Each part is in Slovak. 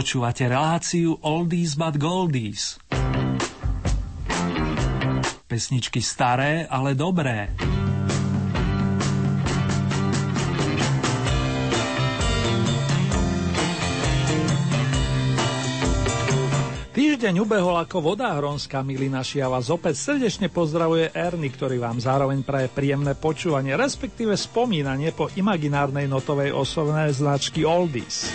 Počúvate reláciu Oldies but Goldies. Pesničky staré, ale dobré. Týždeň ubehol ako voda hronská, milí naši, a vás opäť srdečne pozdravuje Erny, ktorý vám zároveň praje príjemné počúvanie, respektíve spomínanie po imaginárnej notovej osobnej značky Oldies.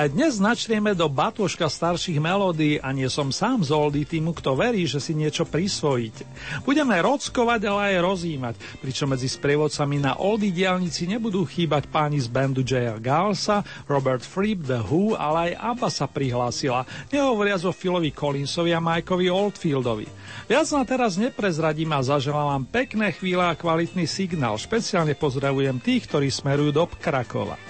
Aj dnes načrieme do batúška starších melódií a nie som sám z oldy týmu, kto verí, že si niečo prisvojíte. Budeme rockovať, ale aj rozímať, pričom medzi sprievodcami na oldy diálnici nebudú chýbať páni z bandu J.R. Galsa, Robert Fripp, The Who, ale aj ABBA sa prihlásila, nehovoriac o Philovi Collinsovi a Mikeovi Oldfieldovi. Viac na teraz neprezradím a zaželám vám pekné chvíle a kvalitný signál. Špeciálne pozdravujem tých, ktorí smerujú do Krakova.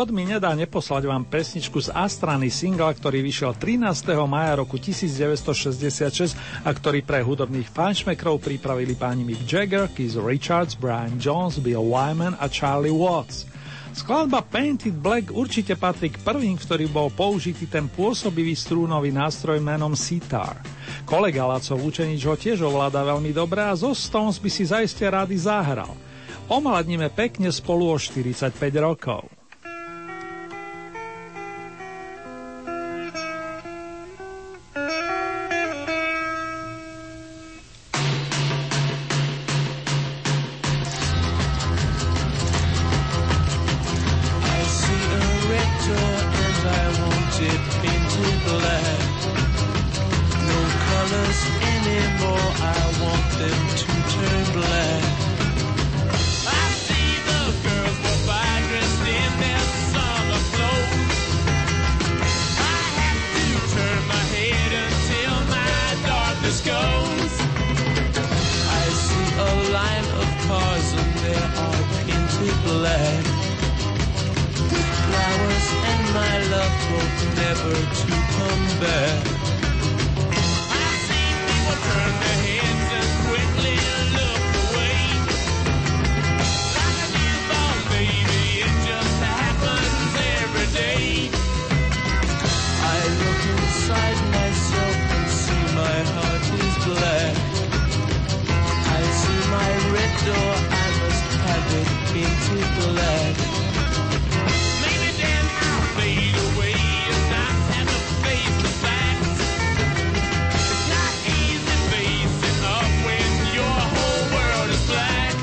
Úvod mi nedá neposlať vám pesničku z Astrany single, ktorý vyšiel 13. maja roku 1966 a ktorý pre hudobných fanšmekrov pripravili páni Mick Jagger, Keith Richards, Brian Jones, Bill Wyman a Charlie Watts. Skladba Painted Black určite patrí k prvým, ktorý bol použitý ten pôsobivý strúnový nástroj menom sitar. Kolega Lacov Učenič ho tiež ovláda veľmi dobre a zo Stones by si zaiste rády zahral. Omladníme pekne spolu o 45 rokov. This goes. I see a line of cars and they are painted black. Flowers and my love hope never to come back. door. I must have been too glad. Maybe then I'll fade away and not have to face the facts. It's not easy facing up when your whole world is black.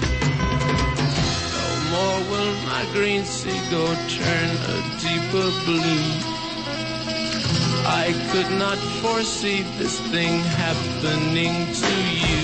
No more will my green seagull turn a deeper blue. I could not foresee this thing happening to you.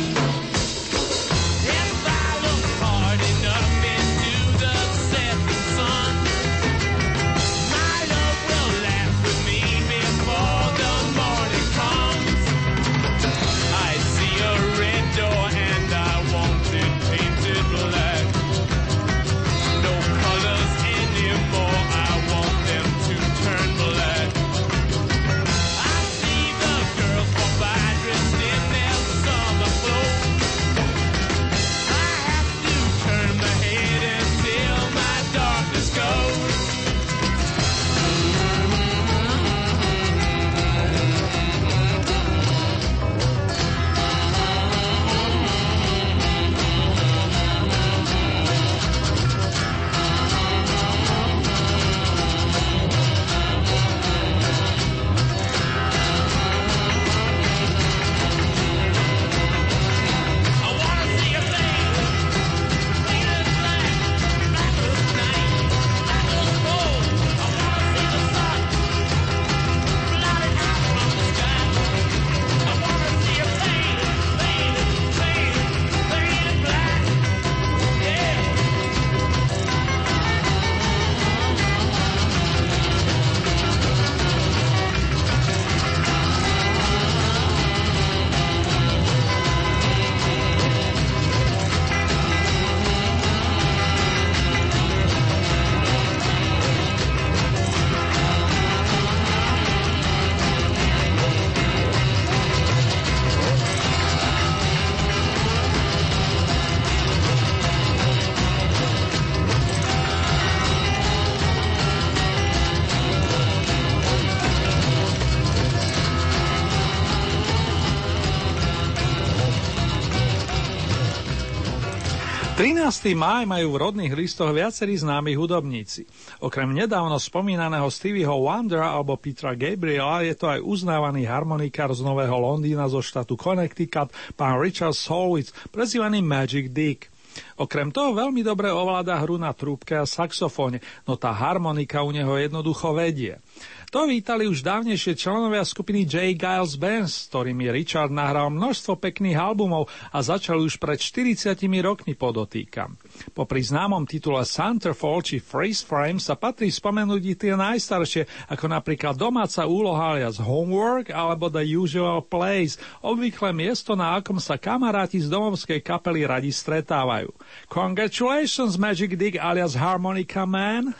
13. máj majú v rodných listoch viacerí známi hudobníci. Okrem nedávno spomínaného Stevieho Wondera alebo Petra Gabriela je to aj uznávaný harmonikár z Nového Londýna zo štátu Connecticut, pán Richard Solwitz, prezývaný Magic Dick. Okrem toho veľmi dobre ovláda hru na trúbke a saxofóne, no tá harmonika u neho jednoducho vedie. To vítali už dávnejšie členovia skupiny J. Giles Band, s ktorými Richard nahral množstvo pekných albumov a začal už pred 40 rokmi podotýkam. Popri známom titule Centerfall či Freeze Frame sa patrí spomenúť i tie najstaršie, ako napríklad domáca úloha alias Homework alebo The Usual Place, obvykle miesto, na akom sa kamaráti z domovskej kapely radi stretávajú. Congratulations Magic Dick alias Harmonica Man!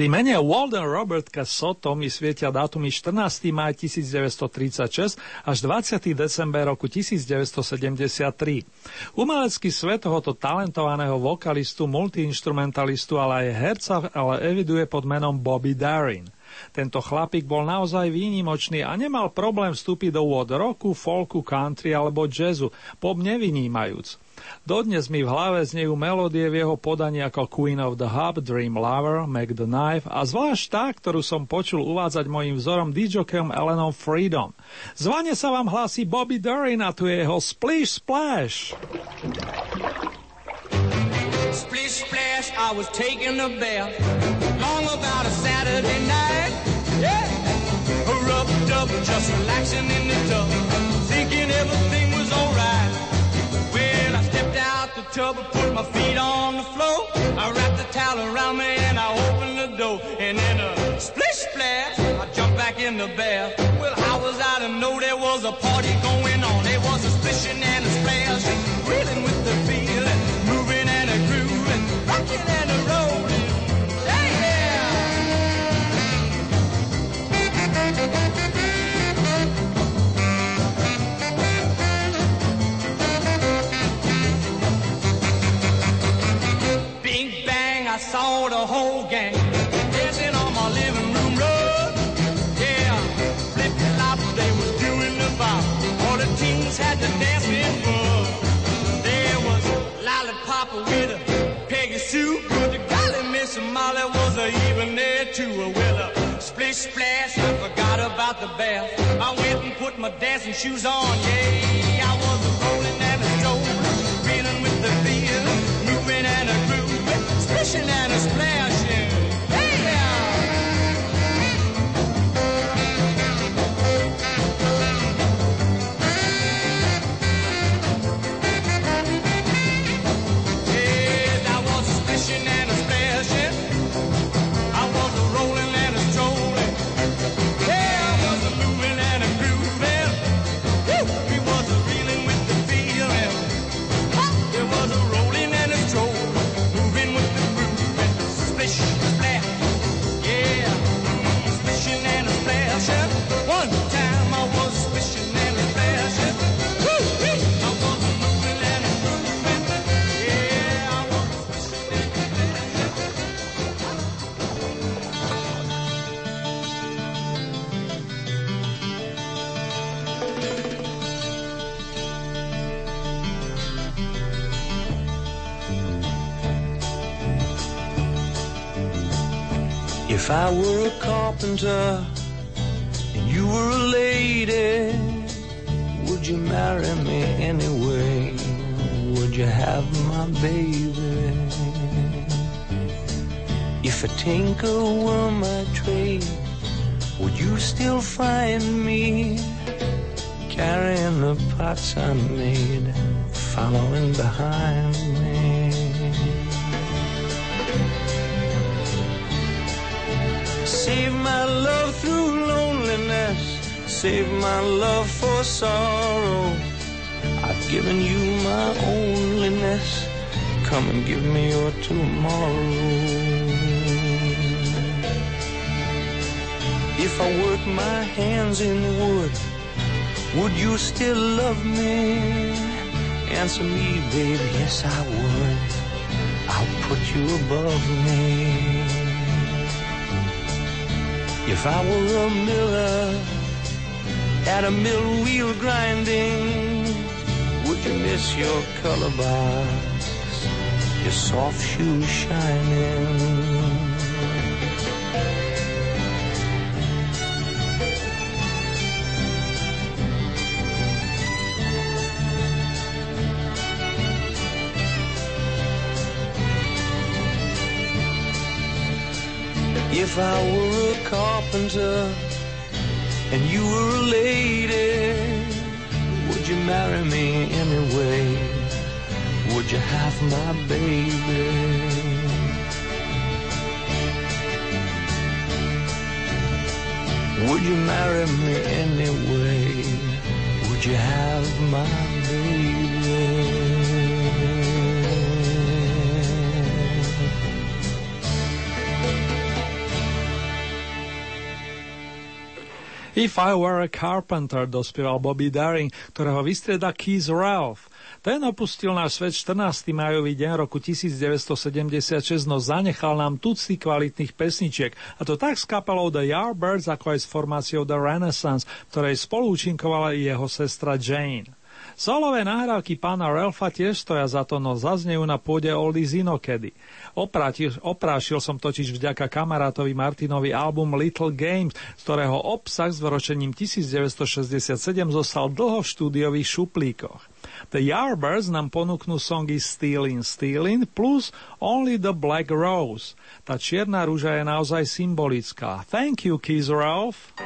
Pri mene Walden Robert Soto mi svietia dátumy 14. maj 1936 až 20. december roku 1973. Umelecký svet tohoto talentovaného vokalistu, multiinstrumentalistu, ale aj herca, ale eviduje pod menom Bobby Darin. Tento chlapík bol naozaj výnimočný a nemal problém vstúpiť do úvod roku, folku, country alebo jazzu, pop nevynímajúc. Dodnes mi v hlave znejú melódie v jeho podaní ako Queen of the Hub, Dream Lover, Make the Knife a zvlášť tá, ktorú som počul uvádzať mojim vzorom DJokem Elenom Freedom. Zvane sa vám hlási Bobby Durin a tu je jeho Splish Splash. Splish Splash, I was taking a bath long about a Saturday night. Yeah. Rubbed up, just relaxing in the tub, thinking everything the tub, I put my feet on the floor. I wrapped the towel around me and I opened the door. And in a splish splash, I jumped back in the bath. Well, how was I to know there was a party going on? There was a splishing and a splash, reeling with the feeling, moving and a grooving, rocking and a rolling. The whole gang dancing on my living room rug. Yeah, flip flop, they was doing the bop. All the teens had to dance in bug. There was lollipop with a Peggy Sue, but the golly Miss Molly was a even there too. Well, a splish splash, I forgot about the bath. I went and put my dancing shoes on. Yeah, I was musician and his player. Carpenter and you were a lady, would you marry me anyway? Would you have my baby? If a tinker were my trade, would you still find me carrying the pots I made, following behind? Save my love for sorrow. I've given you my onlyness. Come and give me your tomorrow. If I work my hands in wood, would you still love me? Answer me, baby, yes I would. I'll put you above me. If I were a miller at a mill wheel grinding, would you miss your color box, your soft shoes shining? If I were a carpenter and you were a lady, would you marry me anyway? Would you have my baby? Would you marry me anyway? Would you have my baby? If I Were a Carpenter dospieval Bobby Daring, ktorého vystrieda Keith Ralph. Ten opustil náš svet 14. majový deň roku 1976, no zanechal nám tucty kvalitných pesničiek, a to tak s kapelou The Yardbirds, ako aj s formáciou The Renaissance, ktorej spolúčinkovala i jeho sestra Jane. Solové nahrávky pána Ralfa tiež stoja za to, no zaznejú na pôde Oldies inokedy. Oprátil, oprášil som totiž vďaka kamarátovi Martinovi album Little Games, z ktorého obsah s vročením 1967 zostal dlho v štúdiových šuplíkoch. The Yardbirds nám ponúknú songy Stealing, Stealing plus Only the Black Rose. Tá čierna rúža je naozaj symbolická. Thank you, Keith Ralph.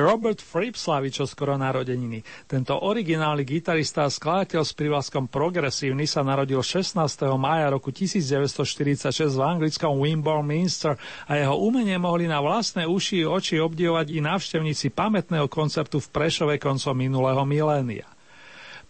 Robert Fripp slaví čo skoro narodeniny. Tento originálny gitarista a skladateľ s privlaskom progresívny sa narodil 16. mája roku 1946 v anglickom Wimborne Minster a jeho umenie mohli na vlastné uši i oči obdivovať i návštevníci pamätného koncertu v Prešove koncom minulého milénia.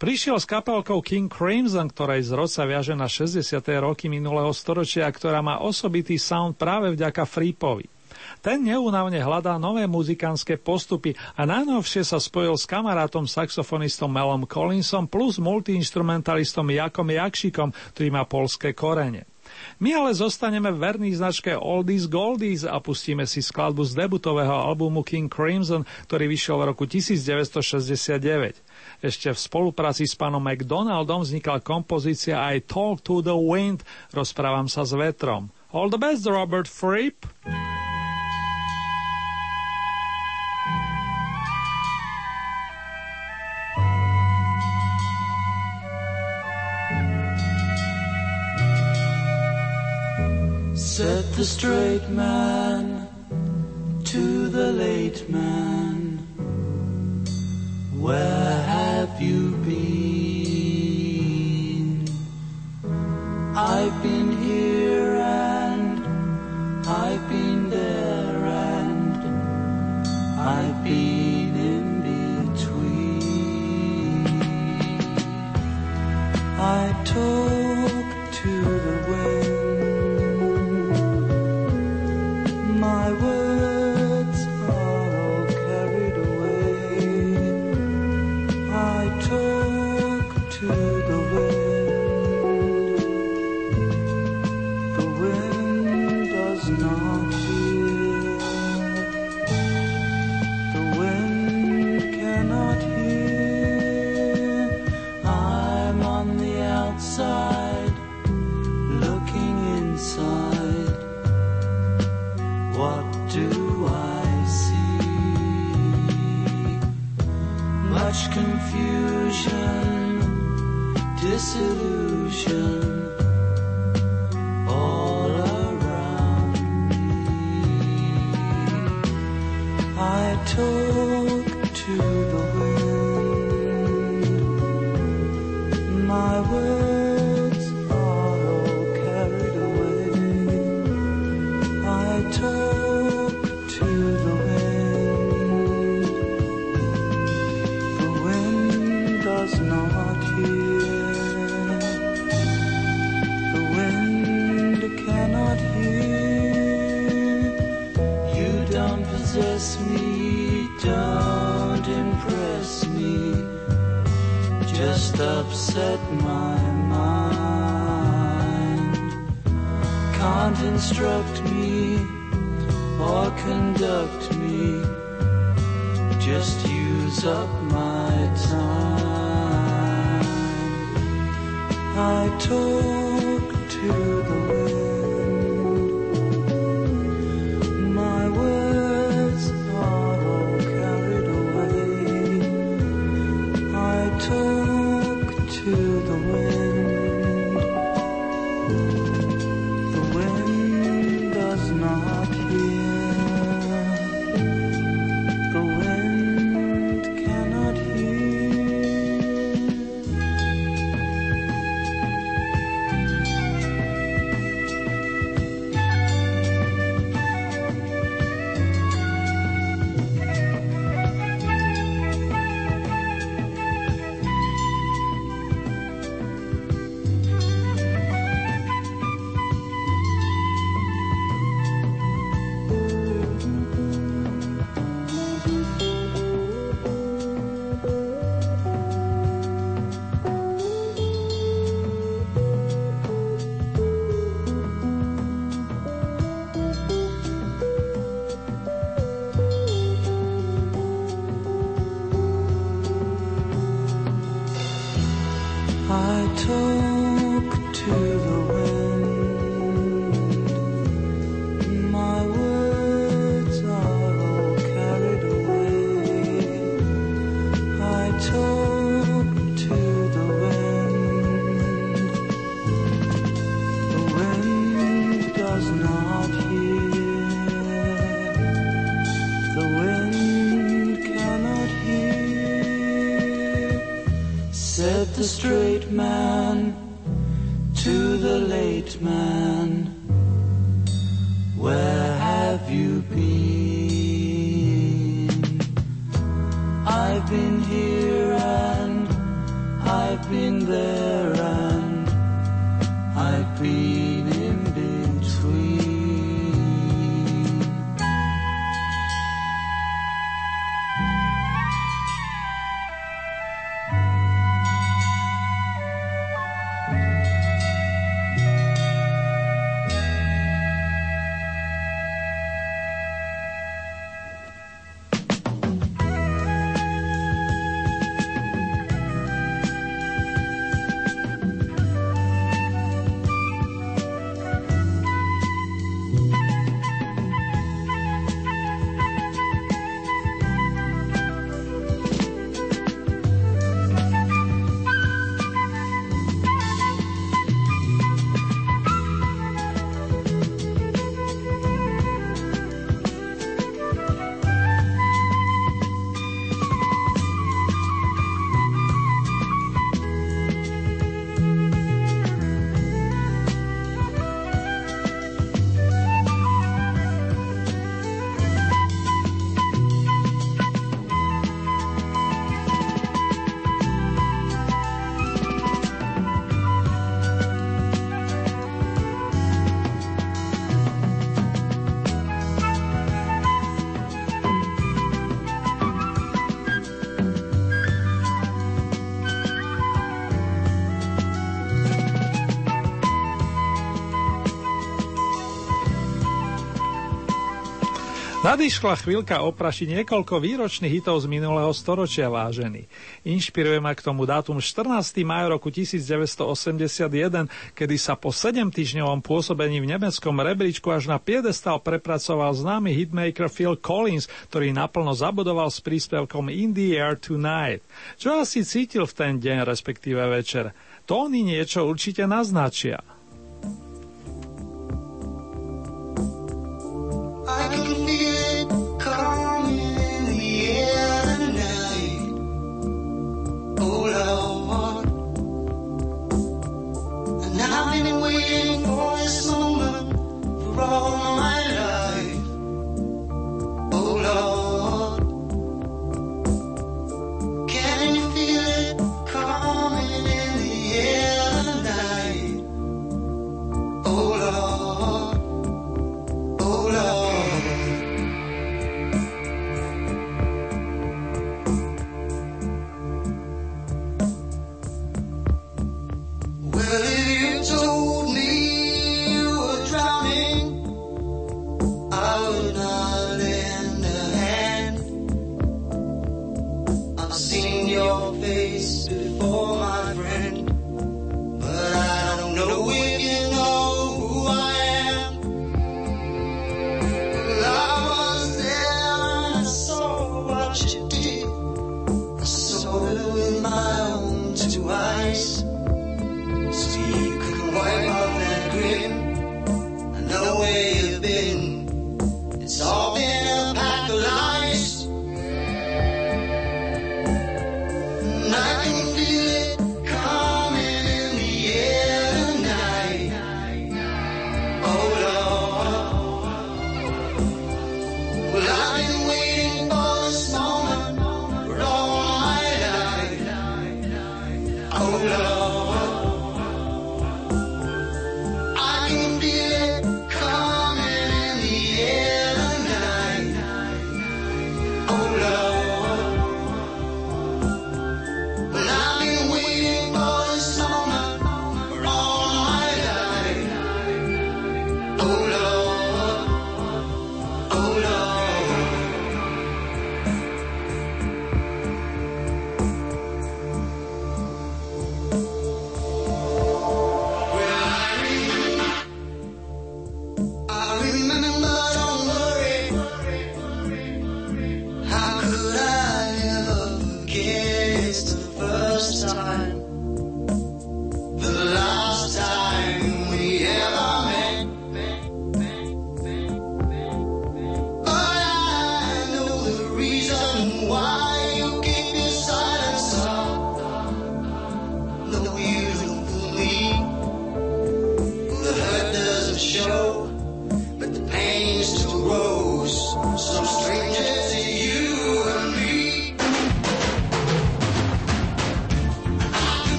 Prišiel s kapelkou King Crimson, ktorej zrod sa viaže na 60. roky minulého storočia, ktorá má osobitý sound práve vďaka Frippovi. Ten neúnavne hľadá nové muzikánske postupy a najnovšie sa spojil s kamarátom saxofonistom Melom Collinsom plus multiinstrumentalistom Jakom Jakšikom, ktorý má polské korene. My ale zostaneme verní značke Oldies Goldies a pustíme si skladbu z debutového albumu King Crimson, ktorý vyšiel v roku 1969. Ešte v spolupráci s pánom McDonaldom vznikla kompozícia I Talk to the Wind, rozprávam sa s vetrom. All the best, Robert Fripp! Said the straight man to the late man, Where have you been? I've been here and I've been there and I've been in between. I talk been there and Nadišla chvíľka oprašiť niekoľko výročných hitov z minulého storočia, vážený. Inšpiruje ma k tomu dátum 14. maj roku 1981, kedy sa po 7 týždňovom pôsobení v nemeckom rebríčku až na piedestal prepracoval známy hitmaker Phil Collins, ktorý naplno zabudoval s príspevkom In the Air Tonight. Čo asi cítil v ten deň, respektíve večer? Tóny niečo určite naznačia. I can feel Oh Lord, and I've been waiting for this moment for all my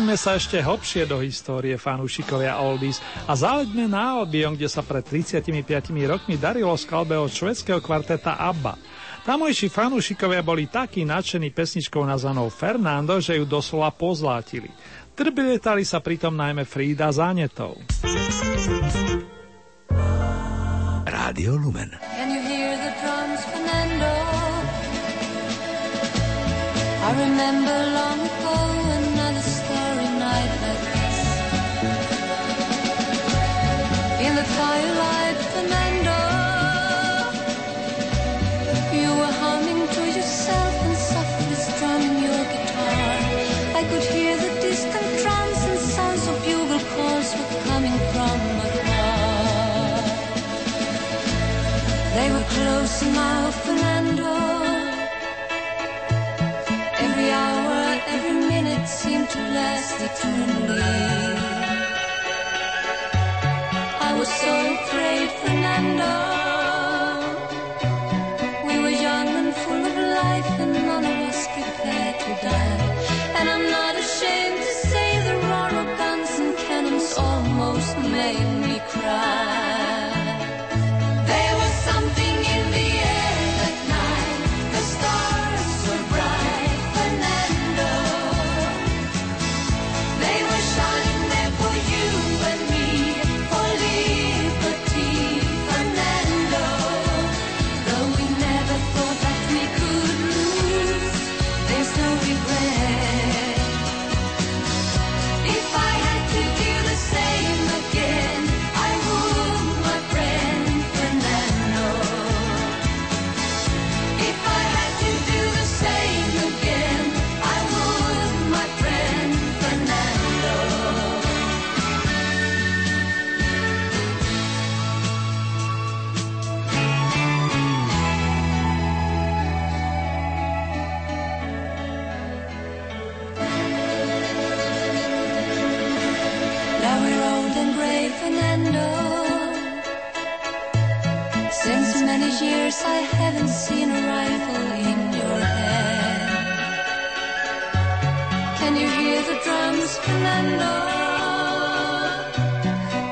Presuňme sa ešte hlbšie do histórie fanúšikovia Oldies a záleďme na Albion, kde sa pred 35 rokmi darilo skalbe od švedského kvarteta ABBA. Tamojší fanúšikovia boli takí nadšení pesničkou nazvanou Fernando, že ju doslova pozlátili. Trblietali sa pritom najmä Frida Zanetov. Rádio Lumen. Can you hear the drums, Fernando? I remember long ago the Fernando. You were humming to yourself and softly strumming your guitar. I could hear the distant drums and sounds of bugle calls were coming from afar. They were close now, Fernando. Every hour, every minute seemed to last eternally so afraid, Fernando. I haven't seen a rifle in your hand. Can you hear the drums, Fernando?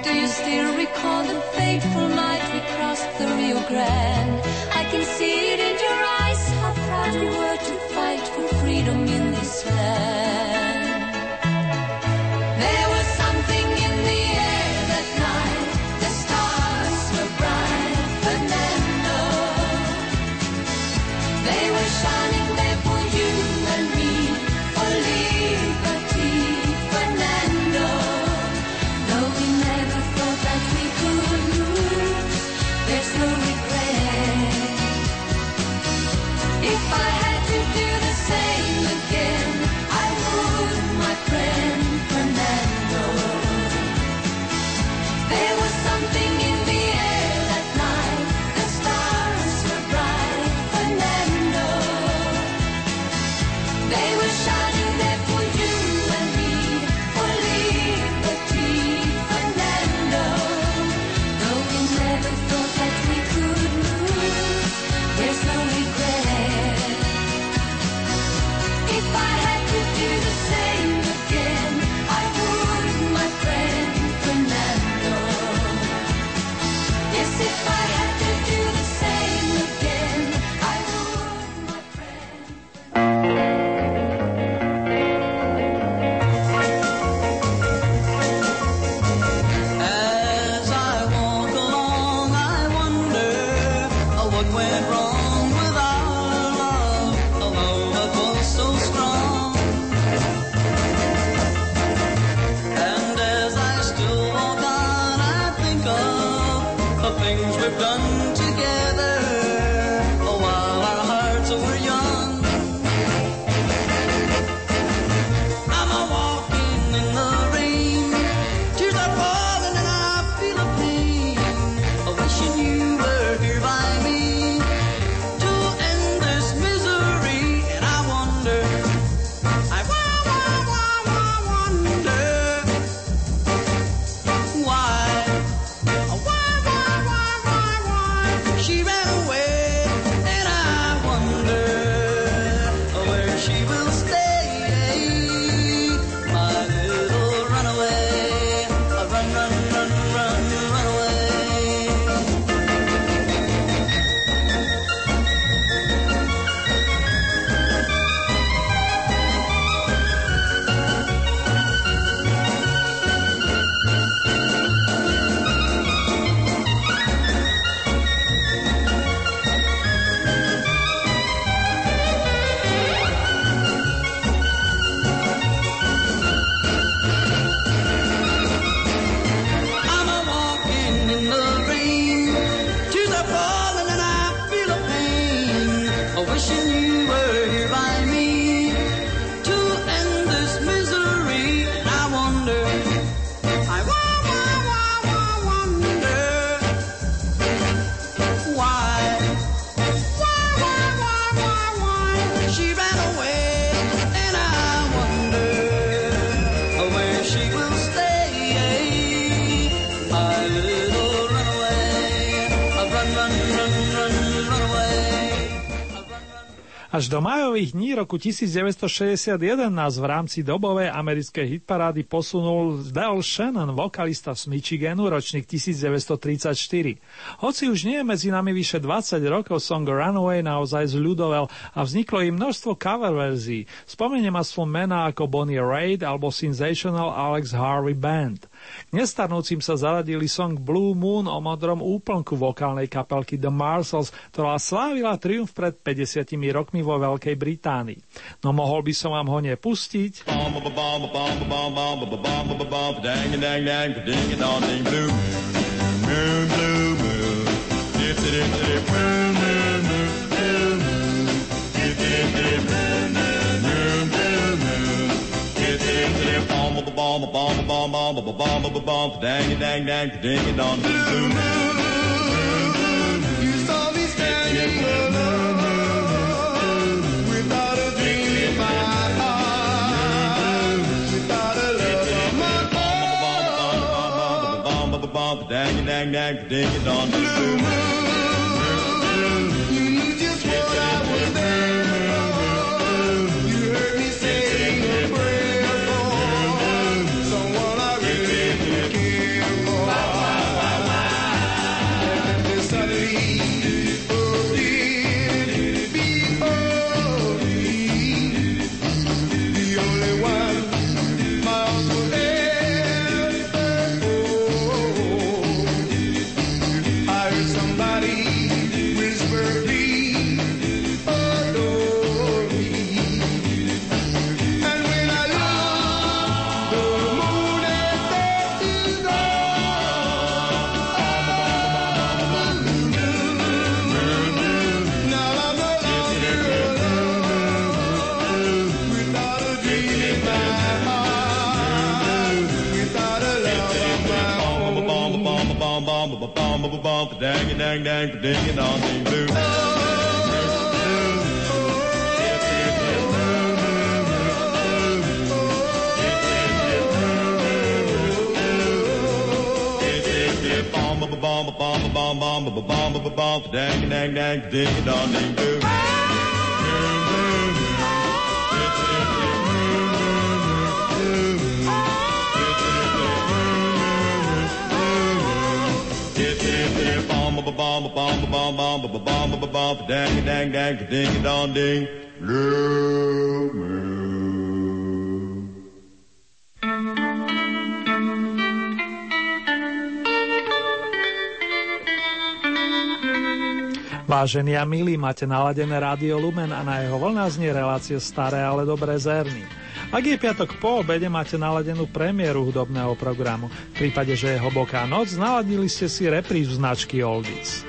Do you still recall the fateful night we crossed the Rio Grande? Majových dní roku 1961 nás v rámci dobovej americkej hitparády posunul Del Shannon, vokalista z Michiganu, ročník 1934. Hoci už nie je medzi nami vyše 20 rokov, song Runaway naozaj zľudovel a vzniklo im množstvo cover verzií. Spomeniem aspoň mená ako Bonnie Raitt alebo Sensational Alex Harvey Band. Nestarnúcim sa zaradili song Blue Moon o modrom úplnku vokálnej kapelky The Marshalls, ktorá slávila triumf pred 50 rokmi vo Veľkej Británii. No mohol by som vám ho nepustiť? Dang dang dang ding dong blue You saw me standing alone without a dream in my heart, without a love of my heart. Dang dang dang ding dong blue You dang dang ding dong. Ding blue. Dang dang dang ding dong ding blue. Dang dang dang ding dong ding. Vážení a milí, máte naladené rádio Lumen a na jeho vlna znie relácie staré, ale dobré zerny. Ak je piatok po obede, máte naladenú premiéru hudobného programu. V prípade, že je hlboká noc, naladili ste si reprízu značky Oldies.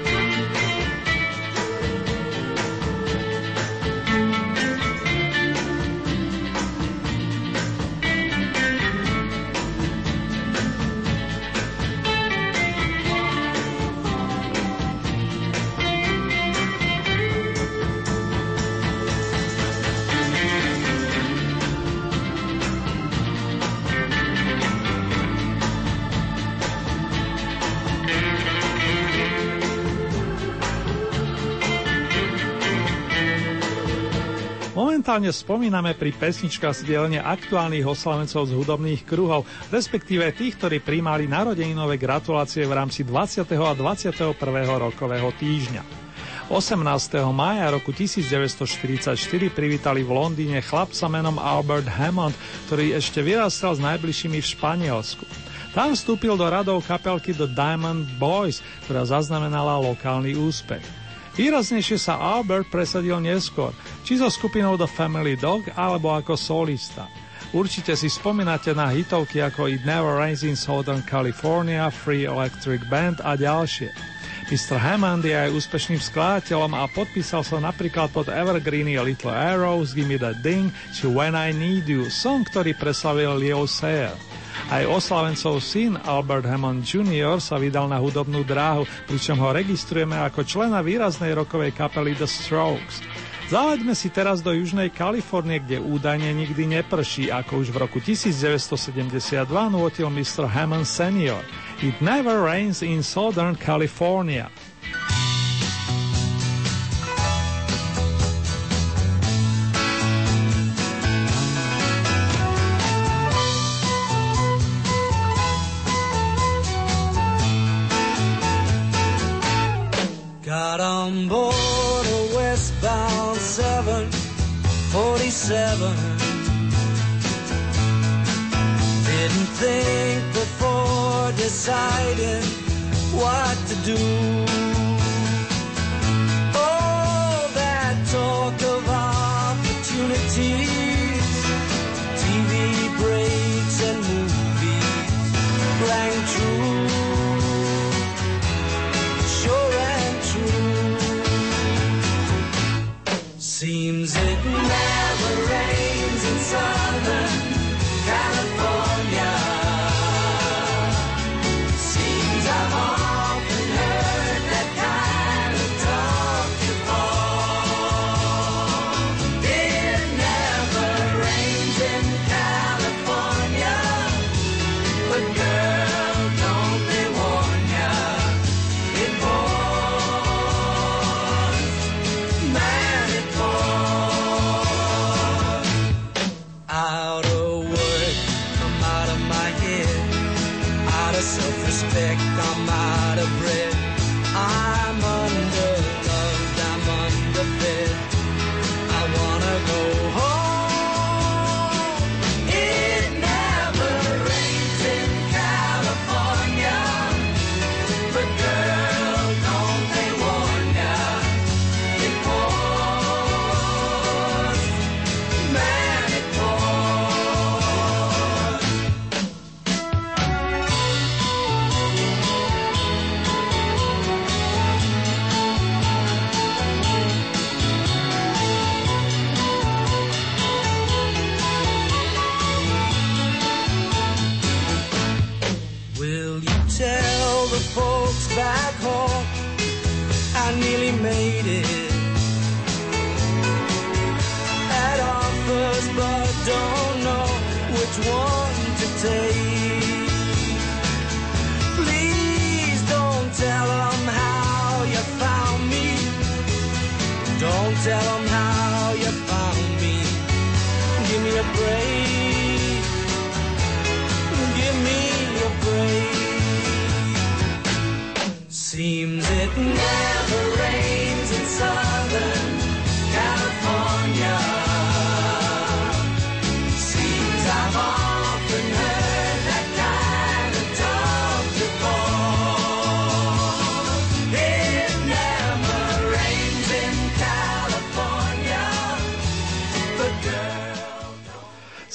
Momentálne spomíname pri pesničkách z aktuálnych oslavencov z hudobných kruhov, respektíve tých, ktorí príjmali narodeninové gratulácie v rámci 20. a 21. rokového týždňa. 18. mája roku 1944 privítali v Londýne chlapca menom Albert Hammond, ktorý ešte vyrastal s najbližšími v Španielsku. Tam vstúpil do radov kapelky The Diamond Boys, ktorá zaznamenala lokálny úspech. Výraznejšie sa Albert presadil neskôr, či so skupinou The Family Dog, alebo ako solista. Určite si spomínate na hitovky ako It Never Rains in Southern California, Free Electric Band a ďalšie. Mr. Hammond je aj úspešným skladateľom a podpísal sa napríklad pod Evergreeny Little Arrows, Gimme That Ding či When I Need You, song, ktorý preslavil Leo Sayer. Aj oslavencov syn Albert Hammond Jr. sa vydal na hudobnú dráhu, pričom ho registrujeme ako člena výraznej rokovej kapely The Strokes. Zalaďme si teraz do Južnej Kalifornie, kde údajne nikdy neprší, ako už v roku 1972 nutil Mr. Hammond Senior. It never rains in Southern California. Deciding what to do.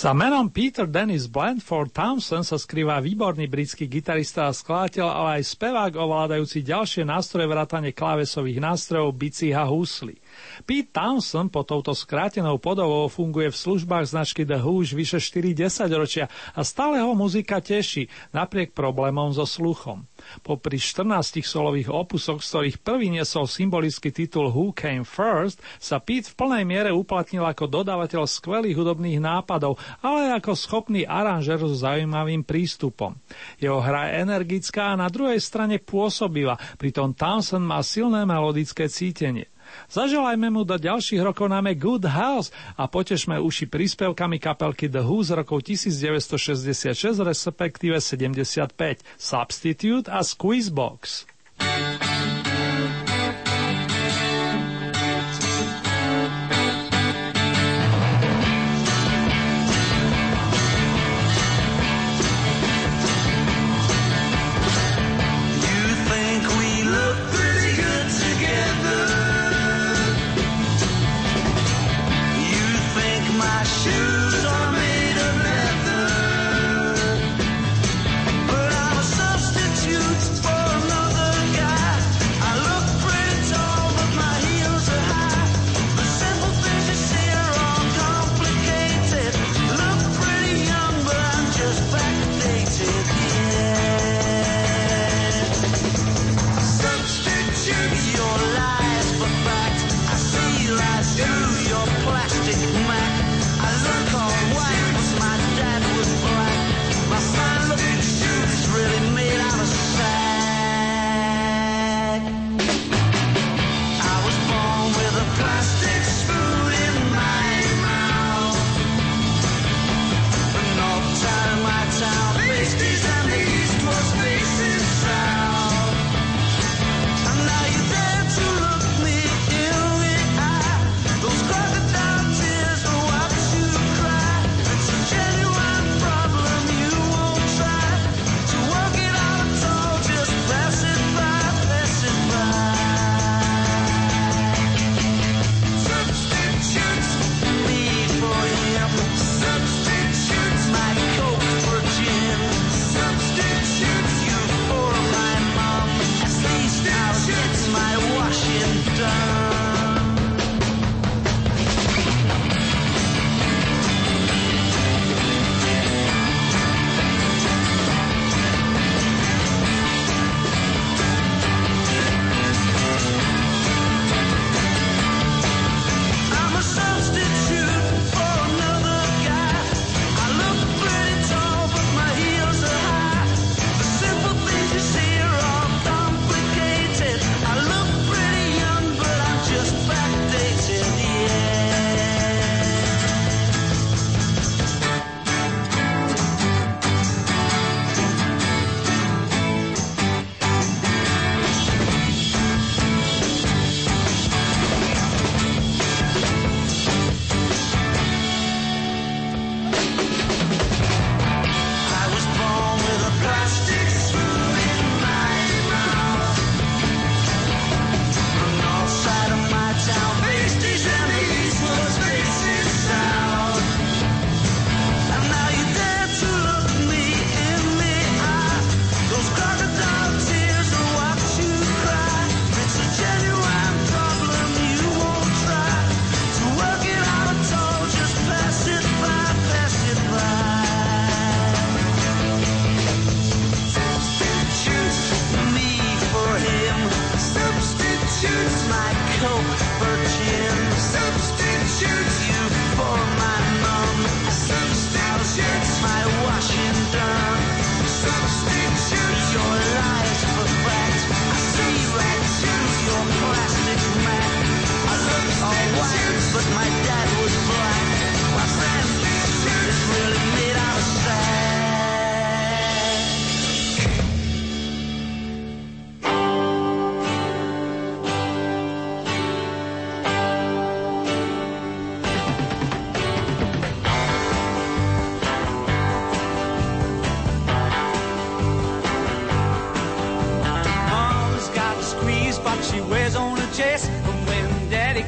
Za menom Peter Dennis Blandford Thompson sa skrýva výborný britský gitarista a skladateľ, ale aj spevák ovládajúci ďalšie nástroje vrátane klávesových nástrojov, bicích a húsly. Pete Townsend pod touto skrátenou podobou funguje v službách značky The Who už vyše 4 ročia a stále ho muzika teší, napriek problémom so sluchom. Popri 14 solových opusoch, z ktorých prvý nesol symbolický titul Who Came First, sa Pete v plnej miere uplatnil ako dodávateľ skvelých hudobných nápadov, ale aj ako schopný aranžer so zaujímavým prístupom. Jeho hra je energická a na druhej strane pôsobila, pritom Townsend má silné melodické cítenie. Zaželajme mu do ďalších rokov náme Good House a potešme uši príspevkami kapelky The Who z rokov 1966 respektíve 75 Substitute a Squeezebox. You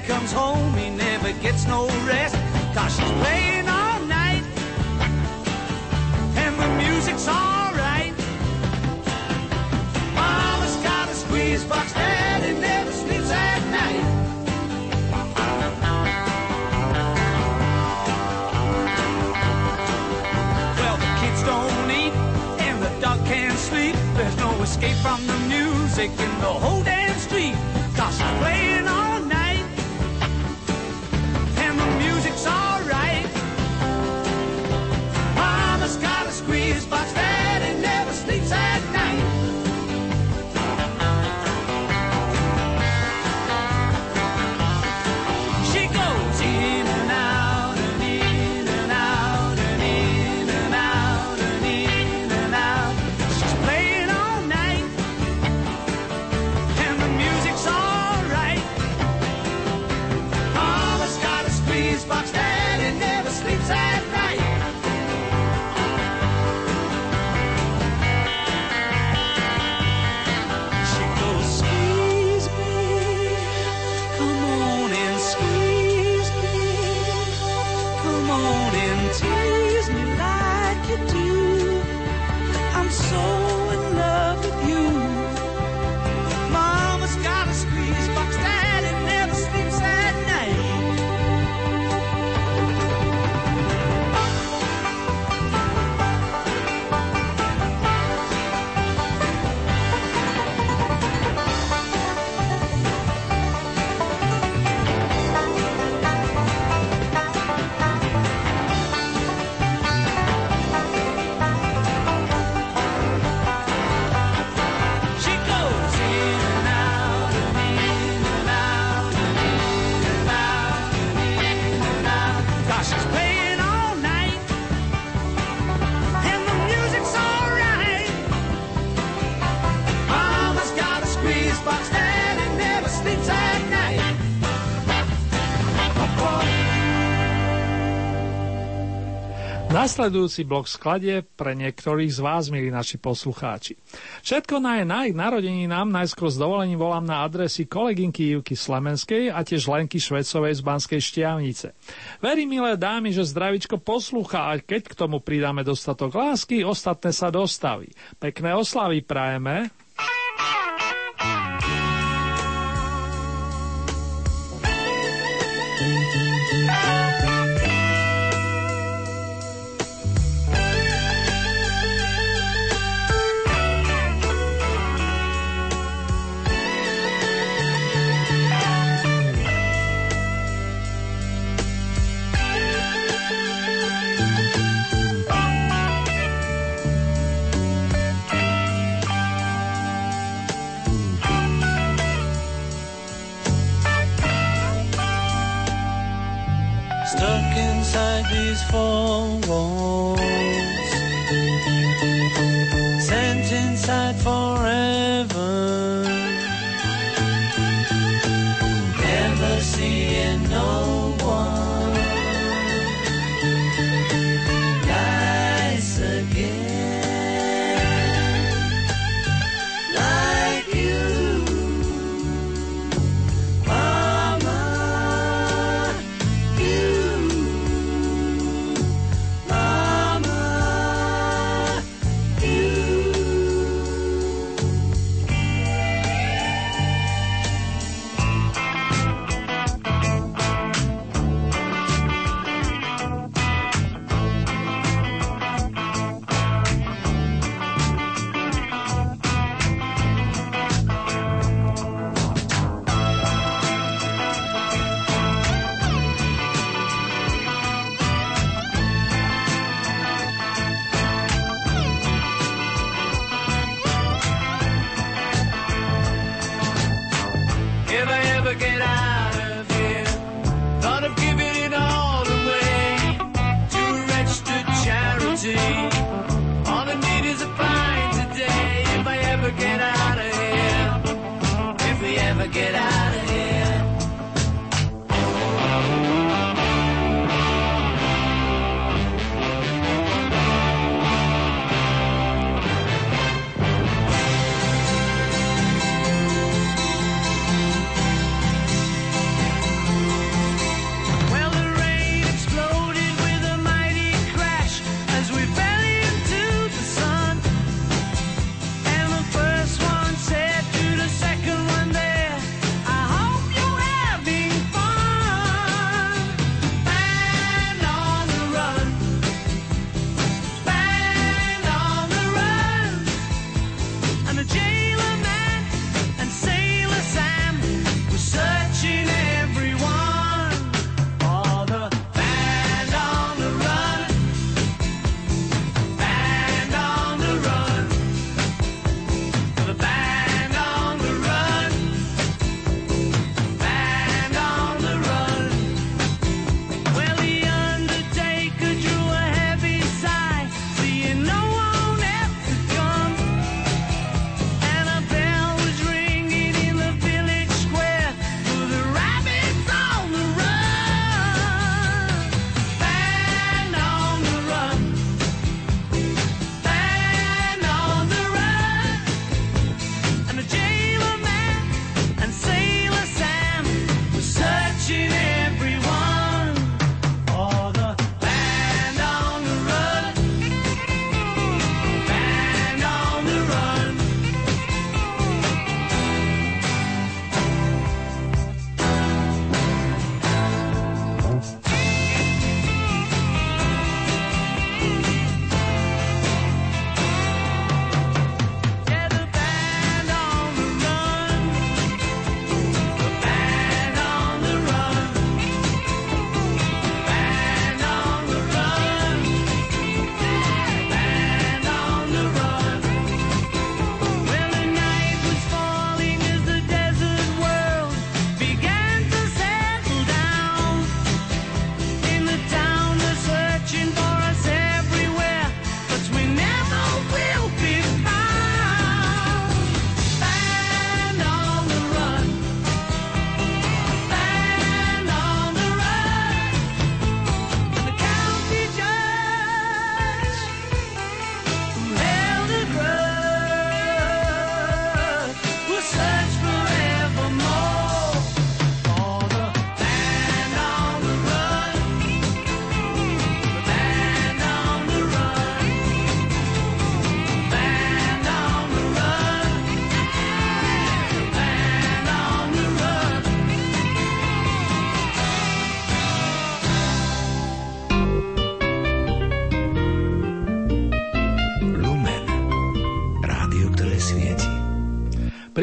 comes home, he never gets no rest. Cause she's playing all night. And the music's alright. Mama's got a squeeze box, daddy never sleeps at night. Well, the kids don't eat and the dog can't sleep. There's no escape from the music in the whole Nasledujúci blok skladie pre niektorých z vás, milí naši poslucháči. Všetko na je na ich narodení nám najskôr s dovolením volám na adresy kolegynky Ivky Slemenskej a tiež Lenky Švecovej z Banskej Štiavnice. Verím, milé dámy, že zdravičko poslúcha a keď k tomu pridáme dostatok lásky, ostatné sa dostaví. Pekné oslavy prajeme.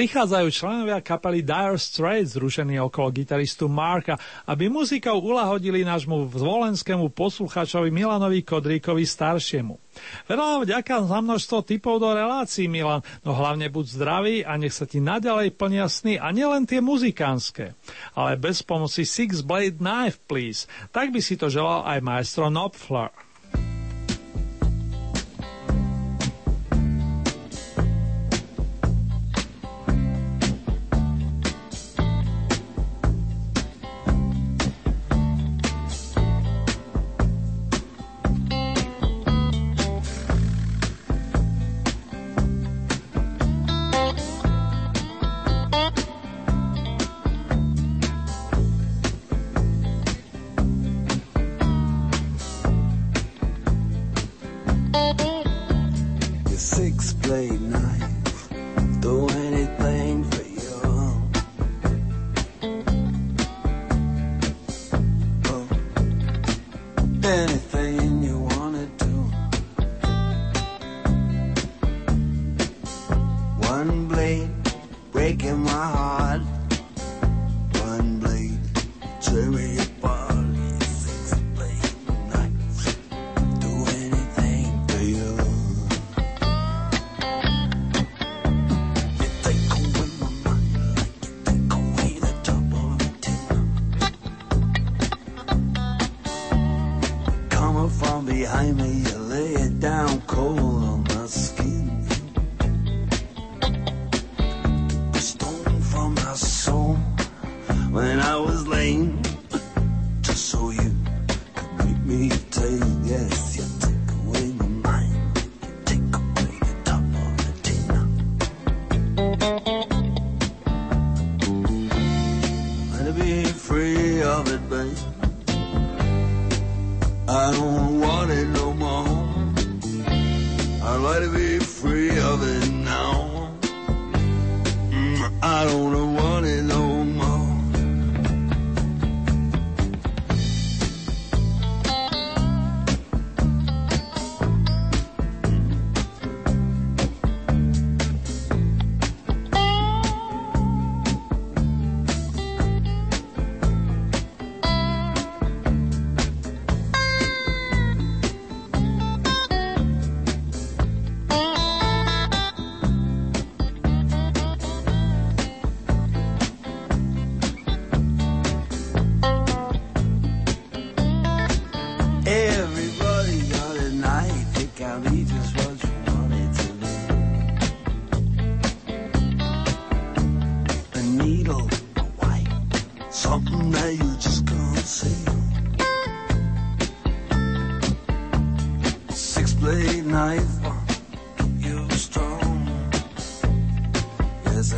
Prichádzajú členovia kapely Dire Straits, zrušení okolo gitaristu Marka, aby muzikou ulahodili nášmu zvolenskému posluchačovi Milanovi Kodríkovi staršiemu. Veľa vďaka za množstvo typov do relácií, Milan, no hlavne buď zdravý a nech sa ti naďalej plnia sny a nielen tie muzikánske. Ale bez pomoci Six Blade Knife, please. Tak by si to želal aj maestro Knopfler. Blade knife, you strong. Yes,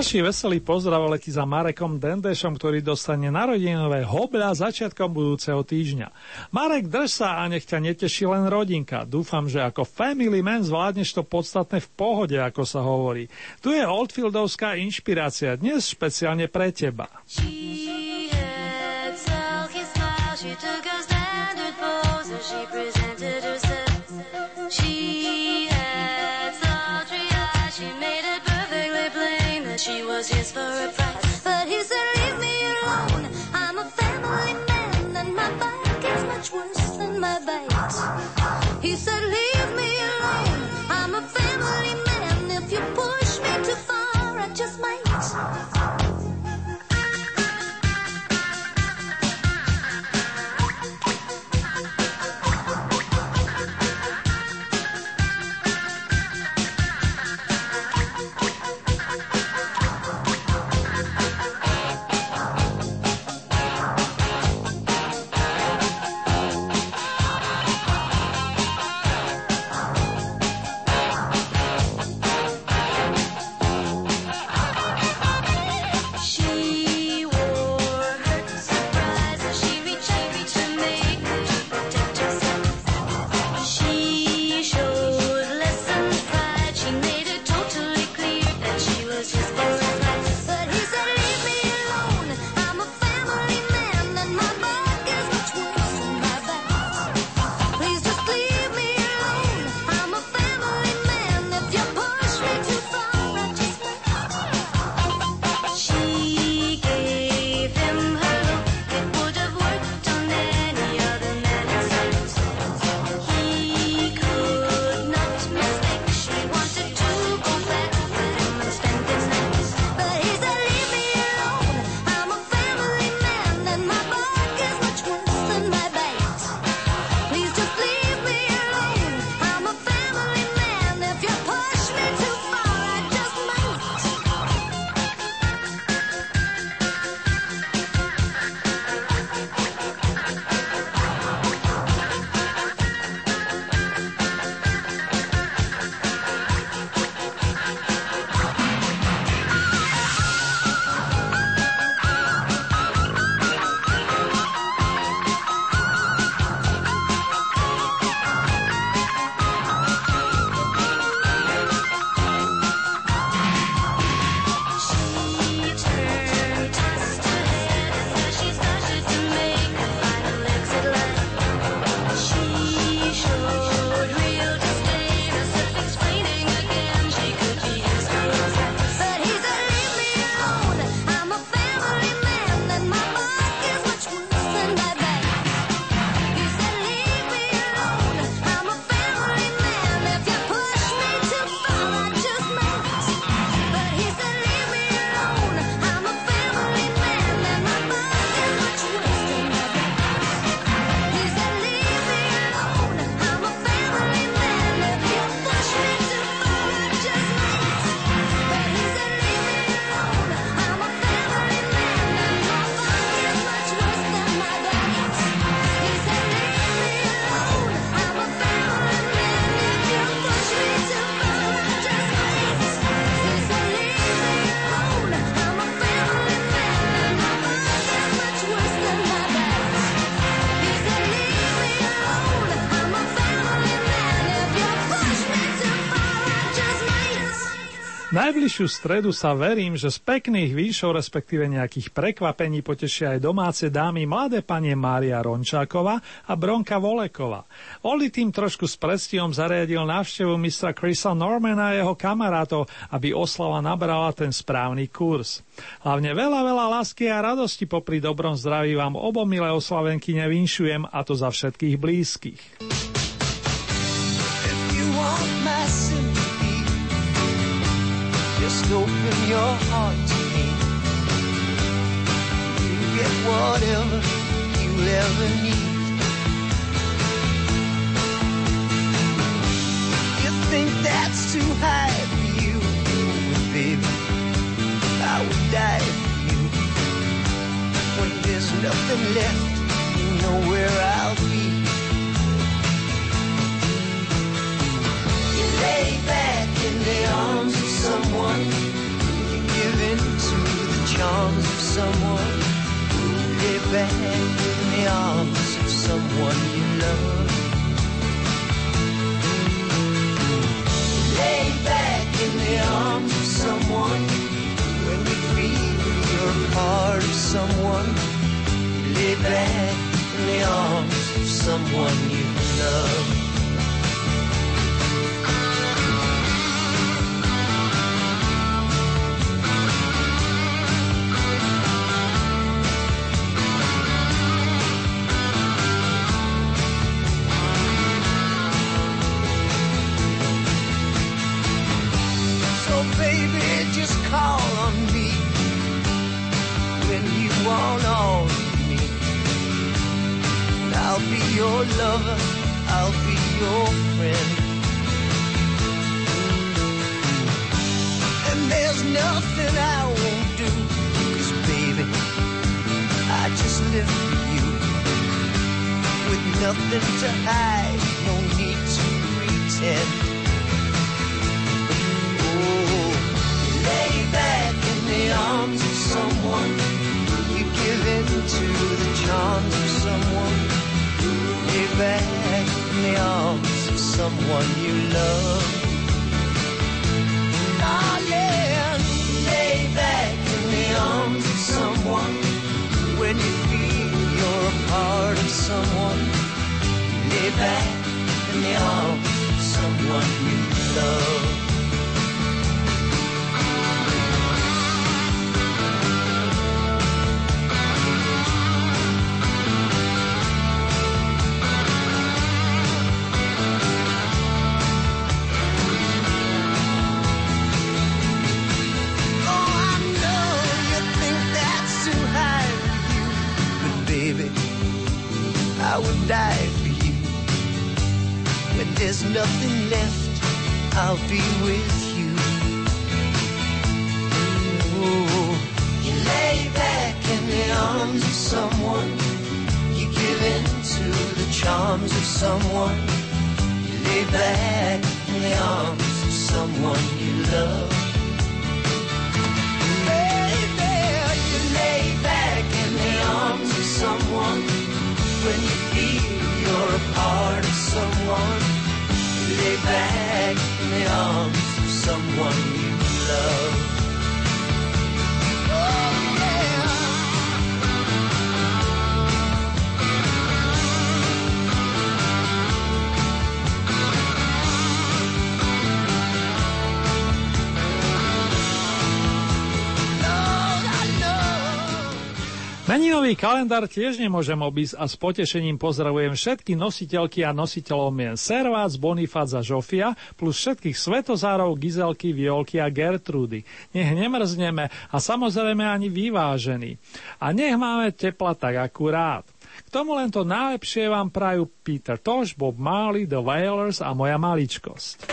Ďalší veselý pozdrav letí za Marekom Dendešom, ktorý dostane narodinové hobľa začiatkom budúceho týždňa. Marek, drž sa a nech ťa neteší len rodinka. Dúfam, že ako family man zvládneš to podstatné v pohode, ako sa hovorí. Tu je Oldfieldovská inšpirácia, dnes špeciálne pre teba. She Najbližšiu stredu sa verím, že z pekných výšov, respektíve nejakých prekvapení potešia aj domáce dámy mladé panie Mária Rončáková a Bronka Volekova. Oli tým trošku s predstihom zariadil návštevu mistra Chrisa Normana a jeho kamarátov, aby oslava nabrala ten správny kurz. Hlavne veľa, veľa lásky a radosti popri dobrom zdraví vám obom milé oslavenky nevinšujem a to za všetkých blízkych. Open your heart to me. You get whatever you ever need. You think that's too high for you, baby, I would die for you. When there's nothing left, you know where I'll be. You lay back in the arms of someone. You give in to the charms of someone. You lay back in the arms of someone you love. Lay back in the arms of someone. When you feel you're part of someone. Lay back in the arms of someone you love. Charms of someone. You lay back in the arms of someone you love. Baby, you lay back in the arms of someone when you feel you're a part of someone. You lay back in the arms of someone you love. Oh, Meninový kalendár tiež nemôžem obísť a s potešením pozdravujem všetky nositeľky a nositeľov mien Servác, Bonifác a Žofia, plus všetkých svetozárov Gizelky, Violky a Gertrudy. Nech nemrzneme a samozrejme ani vyvážení. A nech máme tepla tak akurát. K tomu len to najlepšie vám prajú Peter Tosh, Bob Marley, The Wailers a moja maličkosť.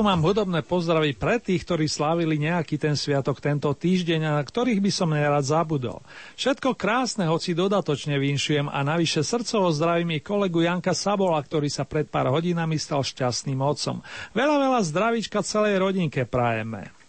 tu mám hudobné pozdravy pre tých, ktorí slávili nejaký ten sviatok tento týždeň a na ktorých by som nerad zabudol. Všetko krásne, hoci dodatočne vinšujem a navyše srdcovo zdravím i kolegu Janka Sabola, ktorý sa pred pár hodinami stal šťastným otcom. Veľa, veľa zdravíčka celej rodinke prajeme.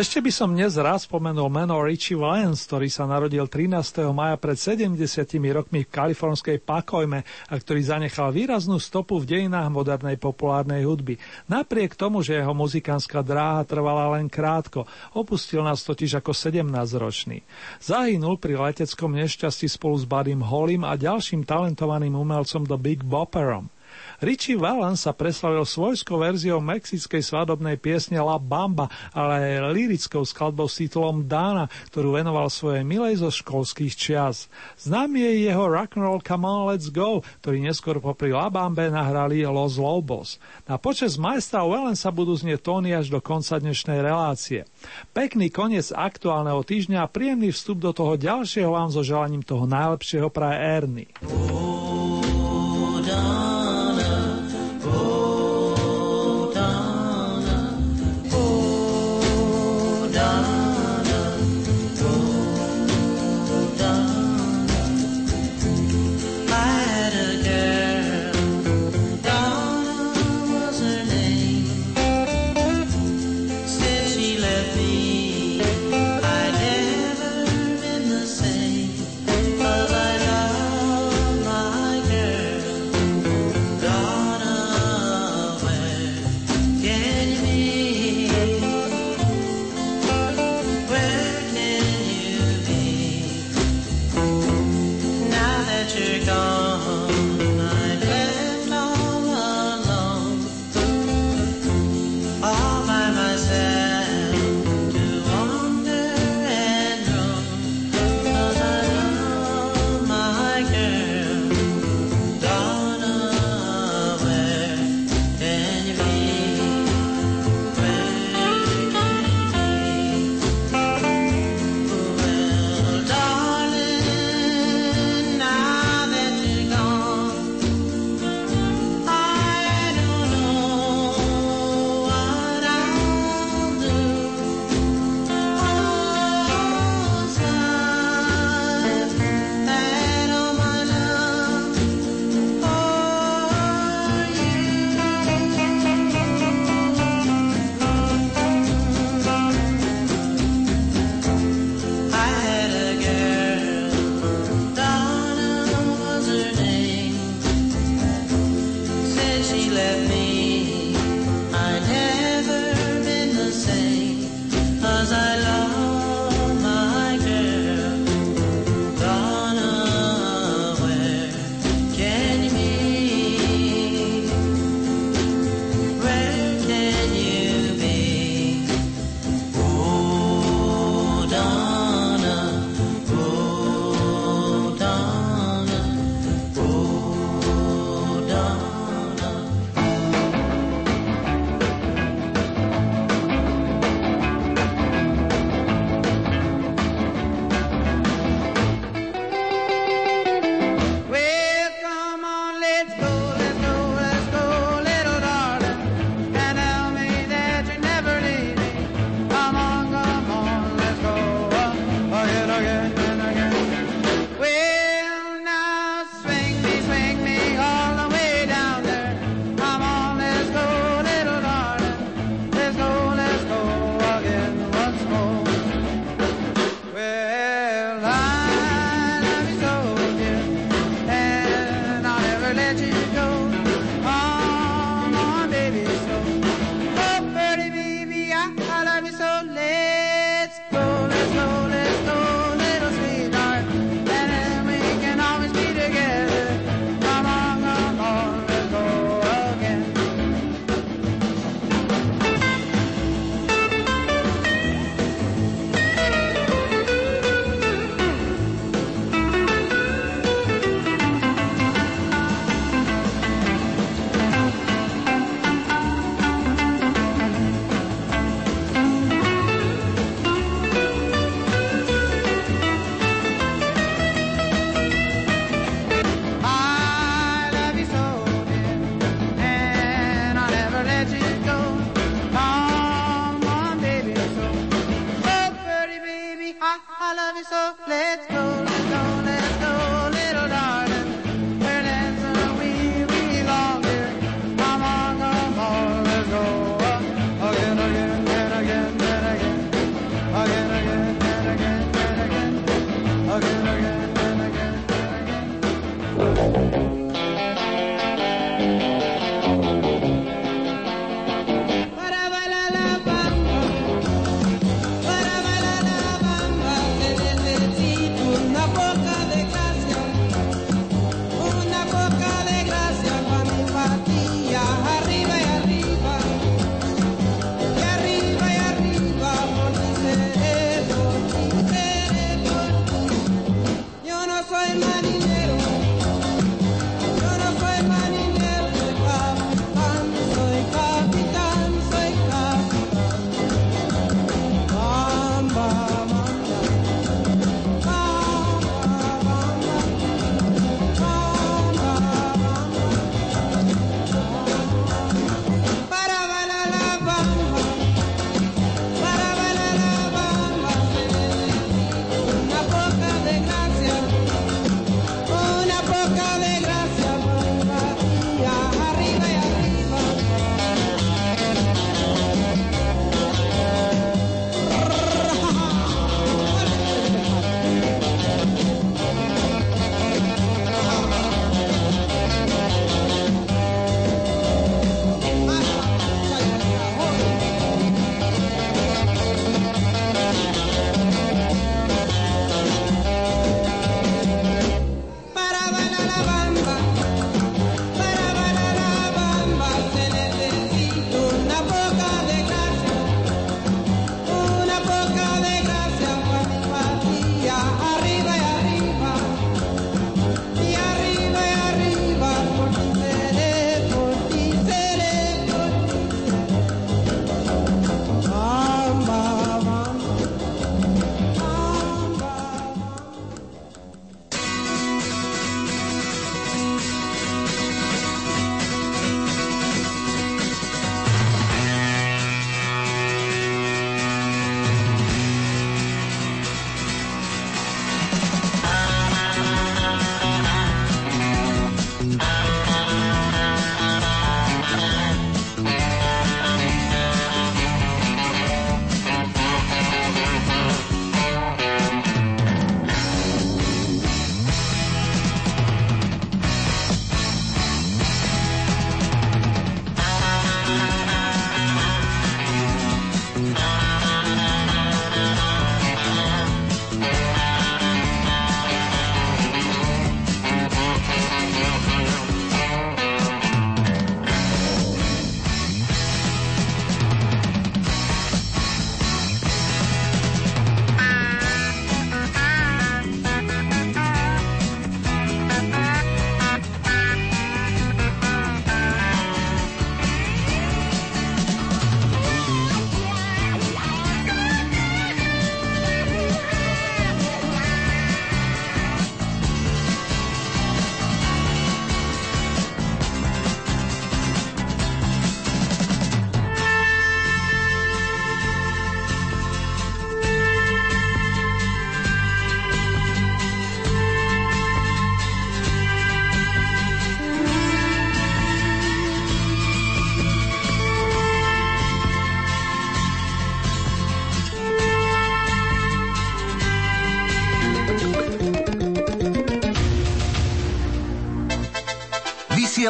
Ešte by som dnes raz spomenul meno Richie Valens, ktorý sa narodil 13. maja pred 70 rokmi v kalifornskej Pakojme a ktorý zanechal výraznú stopu v dejinách modernej populárnej hudby. Napriek tomu, že jeho muzikánska dráha trvala len krátko, opustil nás totiž ako 17-ročný. Zahynul pri leteckom nešťastí spolu s Buddym Holim a ďalším talentovaným umelcom The Big Bopperom. Richie Valens sa preslavil svojskou verziou mexickej svadobnej piesne La Bamba, ale aj lirickou skladbou s titulom Dana, ktorú venoval svojej milej zo školských čias. Známy je jeho rock'n'roll Come On Let's Go, ktorý neskôr popri La Bambe nahrali Los Lobos. Na počas majstra Valensa budú znieť tóny až do konca dnešnej relácie. Pekný koniec aktuálneho týždňa a príjemný vstup do toho ďalšieho vám so želaním toho najlepšieho praje Ernie. I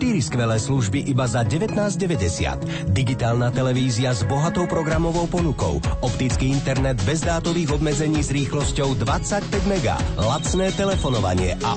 4 skvelé služby iba za 19,90. Digitálna televízia s bohatou programovou ponukou. Optický internet bez dátových obmedzení s rýchlosťou 25 mega. Lacné telefonovanie a